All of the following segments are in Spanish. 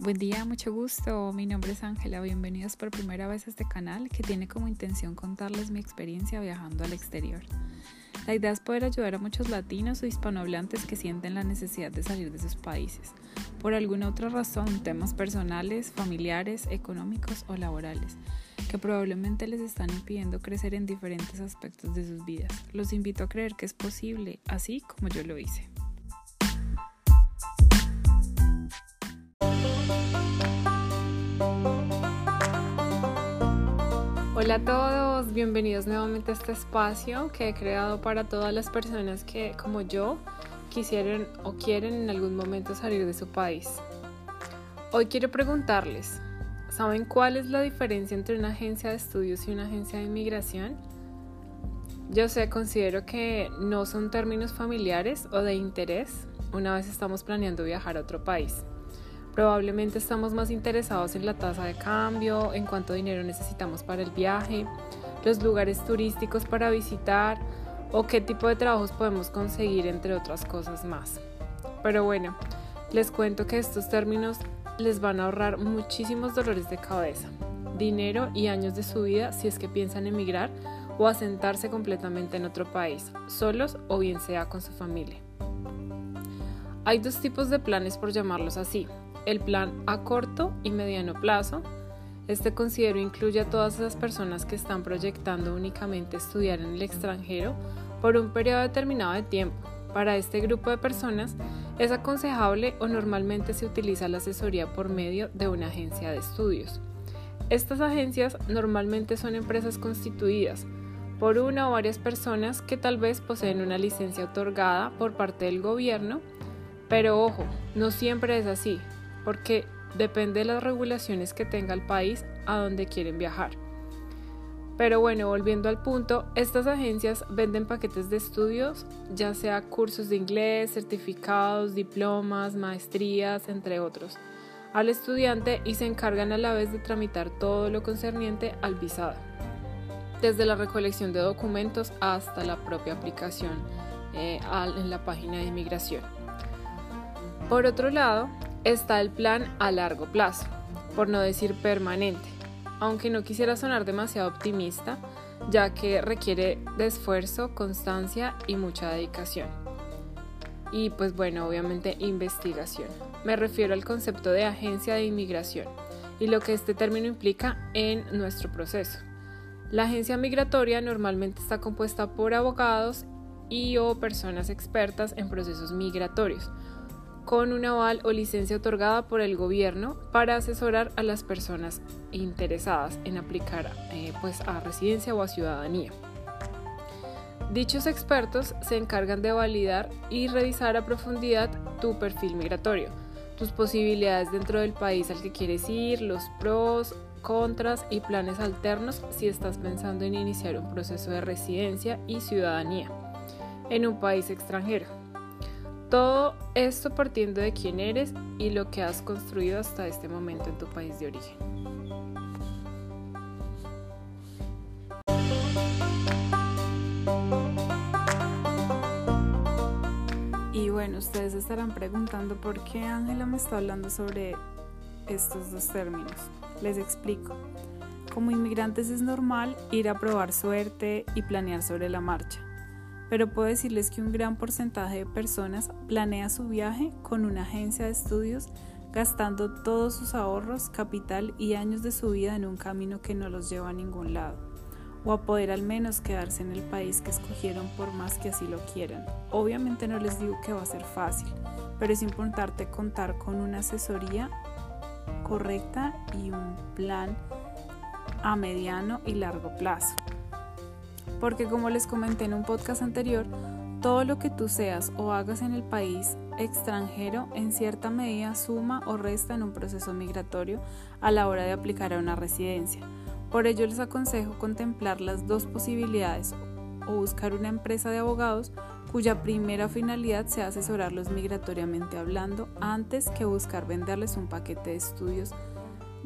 Buen día, mucho gusto. Mi nombre es Ángela. Bienvenidos por primera vez a este canal que tiene como intención contarles mi experiencia viajando al exterior. La idea es poder ayudar a muchos latinos o hispanohablantes que sienten la necesidad de salir de sus países, por alguna otra razón, temas personales, familiares, económicos o laborales, que probablemente les están impidiendo crecer en diferentes aspectos de sus vidas. Los invito a creer que es posible, así como yo lo hice. Hola a todos, bienvenidos nuevamente a este espacio que he creado para todas las personas que, como yo, quisieron o quieren en algún momento salir de su país. Hoy quiero preguntarles, ¿saben cuál es la diferencia entre una agencia de estudios y una agencia de inmigración? Yo sé, considero que no son términos familiares o de interés una vez estamos planeando viajar a otro país. Probablemente estamos más interesados en la tasa de cambio, en cuánto dinero necesitamos para el viaje, los lugares turísticos para visitar o qué tipo de trabajos podemos conseguir, entre otras cosas más. Pero bueno, les cuento que estos términos les van a ahorrar muchísimos dolores de cabeza, dinero y años de su vida si es que piensan emigrar o asentarse completamente en otro país, solos o bien sea con su familia. Hay dos tipos de planes por llamarlos así, el plan a corto y mediano plazo. Este considero incluye a todas esas personas que están proyectando únicamente estudiar en el extranjero por un periodo determinado de tiempo. Para este grupo de personas es aconsejable o normalmente se utiliza la asesoría por medio de una agencia de estudios. Estas agencias normalmente son empresas constituidas por una o varias personas que tal vez poseen una licencia otorgada por parte del gobierno, pero ojo, no siempre es así porque depende de las regulaciones que tenga el país a donde quieren viajar. Pero bueno, volviendo al punto, estas agencias venden paquetes de estudios, ya sea cursos de inglés, certificados, diplomas, maestrías, entre otros, al estudiante y se encargan a la vez de tramitar todo lo concerniente al visado, desde la recolección de documentos hasta la propia aplicación eh, en la página de inmigración. Por otro lado, está el plan a largo plazo, por no decir permanente, aunque no quisiera sonar demasiado optimista, ya que requiere de esfuerzo, constancia y mucha dedicación. Y pues bueno, obviamente investigación. Me refiero al concepto de agencia de inmigración y lo que este término implica en nuestro proceso. La agencia migratoria normalmente está compuesta por abogados y o personas expertas en procesos migratorios, con un aval o licencia otorgada por el gobierno para asesorar a las personas interesadas en aplicar eh, pues a residencia o a ciudadanía. Dichos expertos se encargan de validar y revisar a profundidad tu perfil migratorio, tus posibilidades dentro del país al que quieres ir, los pros, contras y planes alternos si estás pensando en iniciar un proceso de residencia y ciudadanía en un país extranjero. Todo esto partiendo de quién eres y lo que has construido hasta este momento en tu país de origen. Y bueno, ustedes estarán preguntando por qué Ángela me está hablando sobre estos dos términos. Les explico. Como inmigrantes es normal ir a probar suerte y planear sobre la marcha pero puedo decirles que un gran porcentaje de personas planea su viaje con una agencia de estudios gastando todos sus ahorros, capital y años de su vida en un camino que no los lleva a ningún lado, o a poder al menos quedarse en el país que escogieron por más que así lo quieran. Obviamente no les digo que va a ser fácil, pero es importante contar con una asesoría correcta y un plan a mediano y largo plazo porque como les comenté en un podcast anterior, todo lo que tú seas o hagas en el país extranjero en cierta medida suma o resta en un proceso migratorio a la hora de aplicar a una residencia. Por ello les aconsejo contemplar las dos posibilidades o buscar una empresa de abogados cuya primera finalidad sea asesorarlos migratoriamente hablando antes que buscar venderles un paquete de estudios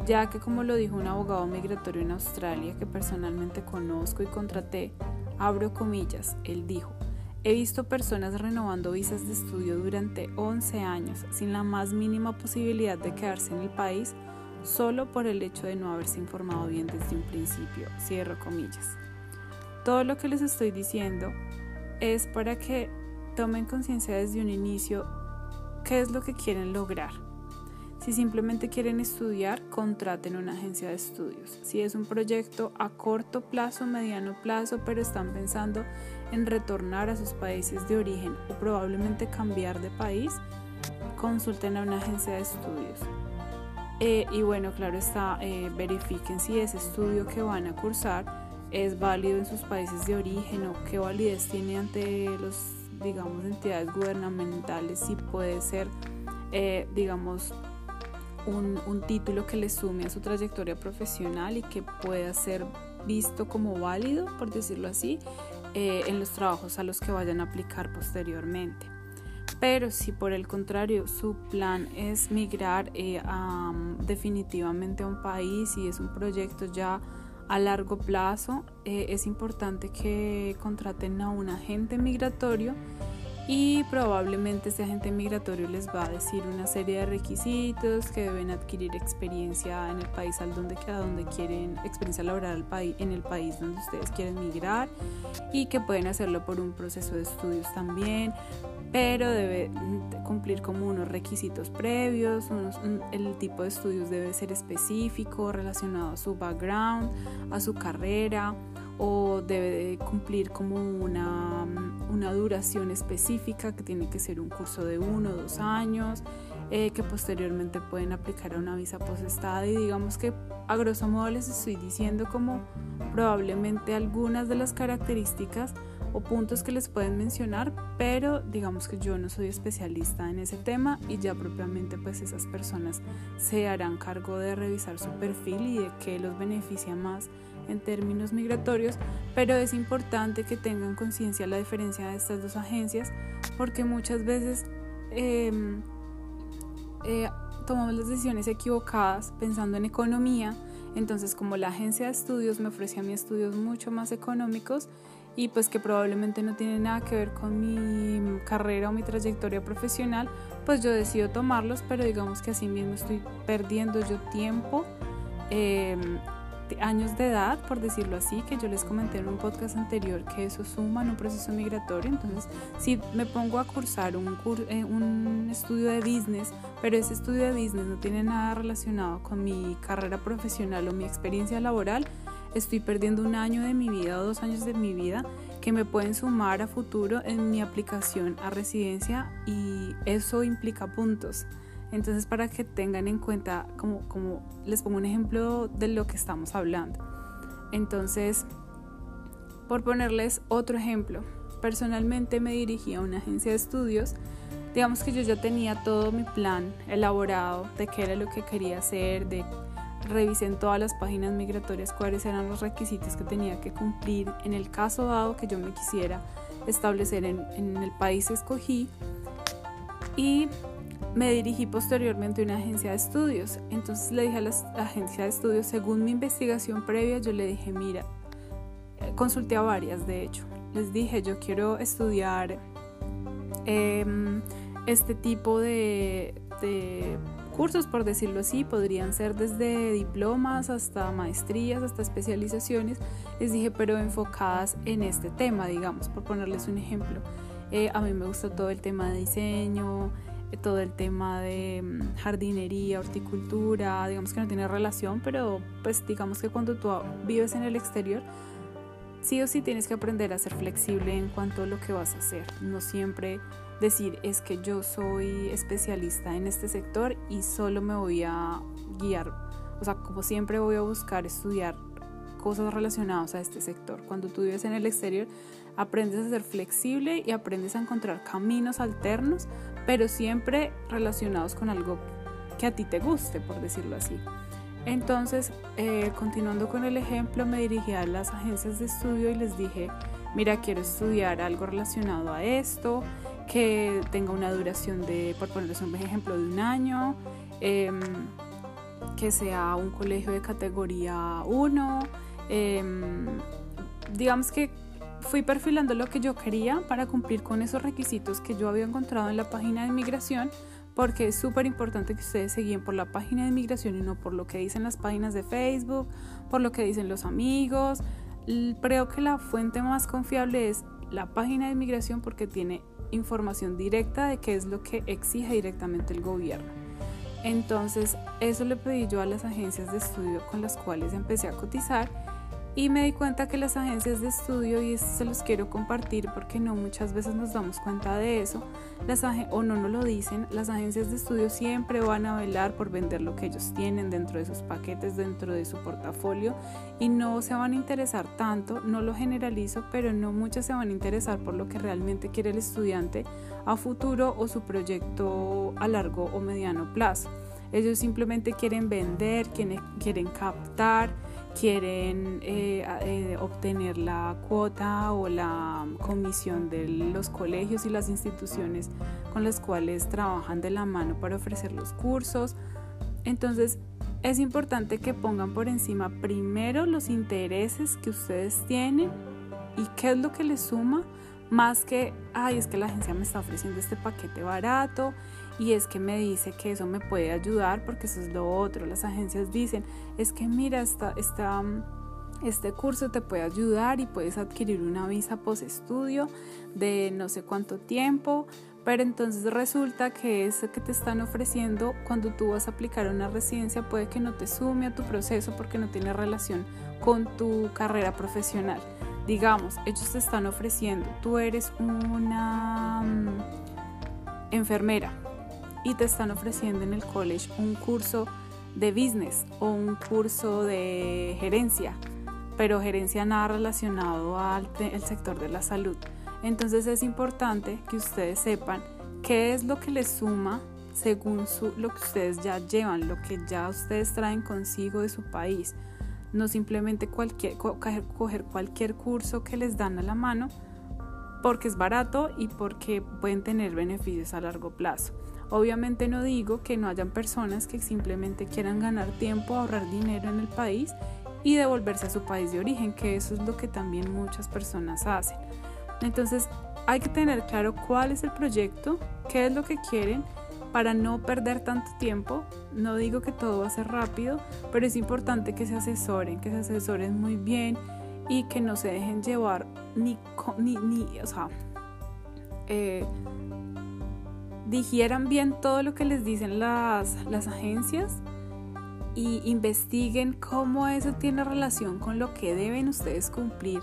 ya que como lo dijo un abogado migratorio en Australia que personalmente conozco y contraté, abro comillas, él dijo, He visto personas renovando visas de estudio durante 11 años sin la más mínima posibilidad de quedarse en el país solo por el hecho de no haberse informado bien desde un principio. Cierro comillas. Todo lo que les estoy diciendo es para que tomen conciencia desde un inicio qué es lo que quieren lograr. Si simplemente quieren estudiar, contraten una agencia de estudios. Si es un proyecto a corto plazo, mediano plazo, pero están pensando en retornar a sus países de origen o probablemente cambiar de país, consulten a una agencia de estudios. Eh, y bueno, claro está, eh, verifiquen si ese estudio que van a cursar es válido en sus países de origen o qué validez tiene ante los, digamos, entidades gubernamentales, si puede ser, eh, digamos, un, título que le sume a su trayectoria profesional y que pueda ser visto como válido, por decirlo así, en los trabajos a los que vayan a aplicar posteriormente. Pero si por el contrario su plan es migrar eh, definitivamente a un país y es un proyecto ya a largo plazo, eh, es importante que contraten a un agente migratorio y probablemente este agente migratorio les va a decir una serie de requisitos que deben adquirir experiencia en el país al donde, a donde quieren, experiencia laboral en el país donde ustedes quieren migrar y que pueden hacerlo por un proceso de estudios también, pero debe cumplir como unos requisitos previos, el tipo de estudios debe ser específico, relacionado a su background, a su carrera, o debe cumplir como una, una, duración específica que tiene que ser un curso de uno o dos años, eh, que posteriormente pueden aplicar a una visa postestada y digamos que a grosso modo les estoy diciendo como probablemente algunas de las características o puntos que les pueden mencionar, pero digamos que yo no soy especialista en ese tema y ya propiamente pues esas personas se harán cargo de revisar su perfil y de qué los beneficia más en términos migratorios, pero es importante que tengan conciencia la diferencia de estas dos agencias porque muchas veces em, eh, tomamos las decisiones equivocadas pensando en economía, entonces como la agencia de estudios me ofrece a mí estudios mucho más económicos y pues que probablemente no tienen nada que ver con mi carrera o mi trayectoria profesional, pues yo decido tomarlos, pero digamos que así mismo estoy perdiendo yo tiempo eh, años de edad, por decirlo así, que yo les comenté en un podcast anterior que eso suma en un proceso migratorio. Entonces, si me pongo a cursar un, eh, un estudio de business, pero ese estudio de business no tiene nada relacionado con mi carrera profesional o mi experiencia laboral, estoy perdiendo un año de mi vida o dos años de mi vida que me pueden sumar a futuro en mi aplicación a residencia y eso implica puntos. Entonces, para que tengan en cuenta, como, como les pongo un ejemplo de lo que estamos hablando. Entonces, por ponerles otro ejemplo, personalmente me dirigí a una agencia de estudios. Digamos que yo ya tenía todo mi plan elaborado de qué era lo que quería hacer, de revisé en todas las páginas migratorias cuáles eran los requisitos que tenía que cumplir en el caso dado que yo me quisiera establecer en, el país que escogí y me dirigí posteriormente a una agencia de estudios. Entonces le dije a la agencia de estudios, según mi investigación previa, yo le dije, mira, eh, consulté a varias, de hecho. Les dije, yo quiero estudiar em, este tipo de cursos, por decirlo así, podrían ser desde diplomas hasta maestrías, hasta especializaciones. Les dije, pero enfocadas en este tema, digamos, por ponerles un ejemplo. Eh, a mí me gusta todo el tema de diseño, todo el tema de mm, jardinería, horticultura, digamos que no tiene relación, pero pues digamos que cuando tú vives en el exterior, sí o sí tienes que aprender a ser flexible en cuanto a lo que vas a hacer. No siempre decir es que yo soy especialista en este sector y solo me voy a guiar. O sea, como siempre voy a buscar estudiar cosas relacionadas a este sector. Cuando tú vives en el exterior, aprendes a ser flexible y aprendes a encontrar caminos alternos, pero siempre relacionados con algo que a ti te guste, por decirlo así. Entonces, eh, continuando con el ejemplo, me dirigí a las agencias de estudio y les dije, mira, quiero estudiar algo relacionado a esto, que tenga una duración de, por ponerles un ejemplo, de un año, em, que sea un colegio de categoría 1, em, digamos que fui perfilando lo que yo quería para cumplir con esos requisitos que yo había encontrado en la página de inmigración, porque es súper importante que ustedes se guíen por la página de inmigración y no por lo que dicen las páginas de Facebook, por lo que dicen los amigos. Creo que la fuente más confiable es la página de inmigración porque tiene información directa de qué es lo que exige directamente el gobierno. Entonces, eso le pedí yo a las agencias de estudio con las cuales empecé a cotizar y me di cuenta que las agencias de estudio, y esto se los quiero compartir porque no muchas veces nos damos cuenta de eso, las o no nos lo dicen, las agencias de estudio siempre van a velar por vender lo que ellos tienen dentro de sus paquetes, dentro de su portafolio, y no se van a interesar tanto, no lo generalizo, pero no muchas se van a interesar por lo que realmente quiere el estudiante a futuro o su proyecto a largo o mediano plazo. Ellos simplemente quieren vender, quieren, quieren captar, quieren eh, eh, obtener la cuota o la comisión de los colegios y las instituciones con las cuales trabajan de la mano para ofrecer los cursos. Entonces, es importante que pongan por encima primero los intereses que ustedes tienen y qué es lo que les suma, más que, ay, es que la agencia me está ofreciendo este paquete barato y es que me dice que eso me puede ayudar porque eso es lo otro. Las agencias dicen, es que mira, esta, este curso te puede ayudar y puedes adquirir una visa post estudio de no sé cuánto tiempo, pero entonces resulta que eso que te están ofreciendo cuando tú vas a aplicar una residencia puede que no te sume a tu proceso porque no tiene relación con tu carrera profesional. Digamos, ellos te están ofreciendo, tú eres una mm, enfermera y te están ofreciendo en el college un curso de business o un curso de gerencia, pero gerencia nada relacionado al el sector de la salud. Entonces es importante que ustedes sepan qué es lo que les suma según lo que ustedes ya llevan, lo que ya ustedes traen consigo de su país. No simplemente cualquier, coger cualquier curso que les dan a la mano porque es barato y porque pueden tener beneficios a largo plazo. Obviamente no digo que no hayan personas que simplemente quieran ganar tiempo, ahorrar dinero en el país y devolverse a su país de origen, que eso es lo que también muchas personas hacen. Entonces hay que tener claro cuál es el proyecto, qué es lo que quieren para no perder tanto tiempo. No digo que todo va a ser rápido, pero es importante que se asesoren, que se asesoren muy bien y que no se dejen llevar ni, ni, ni o sea, eh, digieran bien todo lo que les dicen las, las agencias y investiguen cómo eso tiene relación con lo que deben ustedes cumplir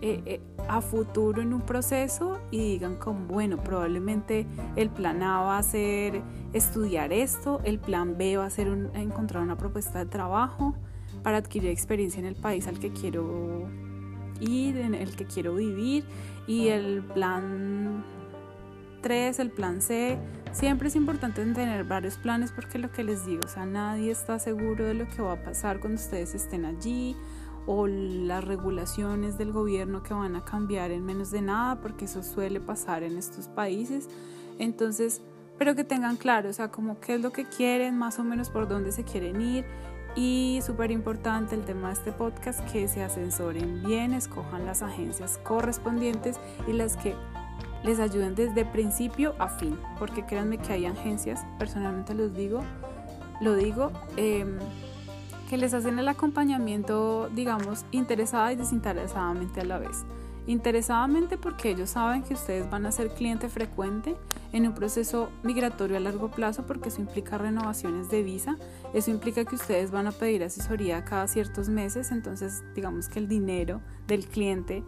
eh, eh, a futuro en un proceso y digan como, bueno, probablemente el plan A va a ser estudiar esto, el plan B va a ser encontrar una propuesta de trabajo para adquirir experiencia en el país al que quiero ir, en el que quiero vivir y el plan 3, el plan C. Siempre es importante tener varios planes porque lo que les digo, o sea, nadie está seguro de lo que va a pasar cuando ustedes estén allí o las regulaciones del gobierno que van a cambiar en menos de nada, porque eso suele pasar en estos países. Entonces, pero que tengan claro, o sea, como qué es lo que quieren, más o menos por dónde se quieren ir. Y súper importante el tema de este podcast, que se asesoren bien, escojan las agencias correspondientes y las que les ayuden desde principio a fin, porque créanme que hay agencias, personalmente los digo, lo digo, em, que les hacen el acompañamiento, digamos, interesada y desinteresadamente a la vez. Interesadamente porque ellos saben que ustedes van a ser cliente frecuente en un proceso migratorio a largo plazo porque eso implica renovaciones de visa, eso implica que ustedes van a pedir asesoría cada ciertos meses, entonces digamos que el dinero del cliente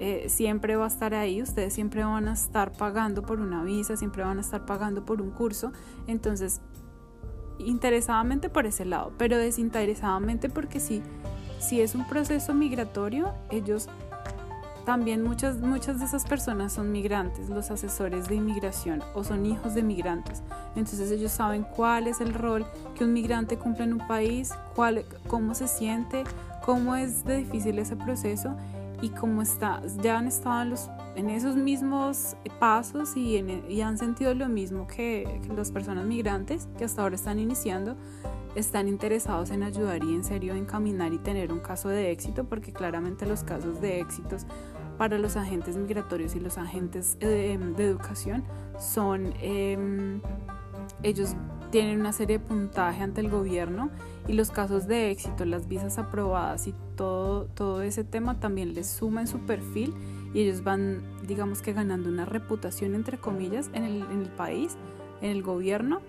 eh, siempre va a estar ahí, ustedes siempre van a estar pagando por una visa, siempre van a estar pagando por un curso, entonces interesadamente por ese lado, pero desinteresadamente porque si, si es un proceso migratorio, ellos también muchas, muchas de esas personas son migrantes, los asesores de inmigración o son hijos de migrantes. Entonces ellos saben cuál es el rol que un migrante cumple en un país, cuál, cómo se siente, cómo es de difícil ese proceso y como está, ya han estado en, los, en esos mismos pasos y, y han sentido lo mismo que, las personas migrantes que hasta ahora están iniciando, están interesados en ayudar y en serio encaminar y tener un caso de éxito, porque claramente los casos de éxitos para los agentes migratorios y los agentes eh, de educación son, em, ellos tienen una serie de puntaje ante el gobierno y los casos de éxito, las visas aprobadas y todo, todo ese tema también les suma en su perfil y ellos van, digamos que ganando una reputación, entre comillas, en el, en el país, en el gobierno,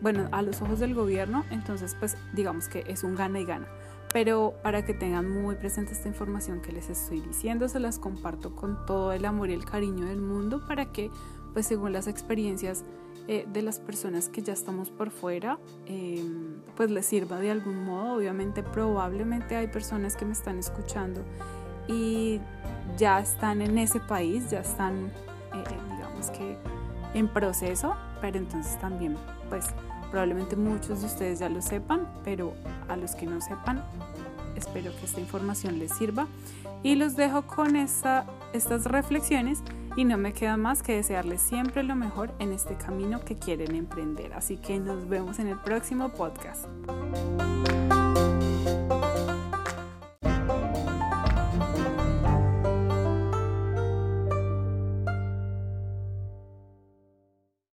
bueno, a los ojos del gobierno, entonces pues digamos que es un gana y gana. Pero para que tengan muy presente esta información que les estoy diciendo, se las comparto con todo el amor y el cariño del mundo para que, pues según las experiencias eh, de las personas que ya estamos por fuera, eh, pues les sirva de algún modo. Obviamente, probablemente hay personas que me están escuchando y ya están en ese país, ya están, eh, digamos que, en proceso, pero entonces también, pues probablemente muchos de ustedes ya lo sepan, pero a los que no sepan, espero que esta información les sirva. Y los dejo con esta, estas reflexiones y no me queda más que desearles siempre lo mejor en este camino que quieren emprender. Así que nos vemos en el próximo podcast.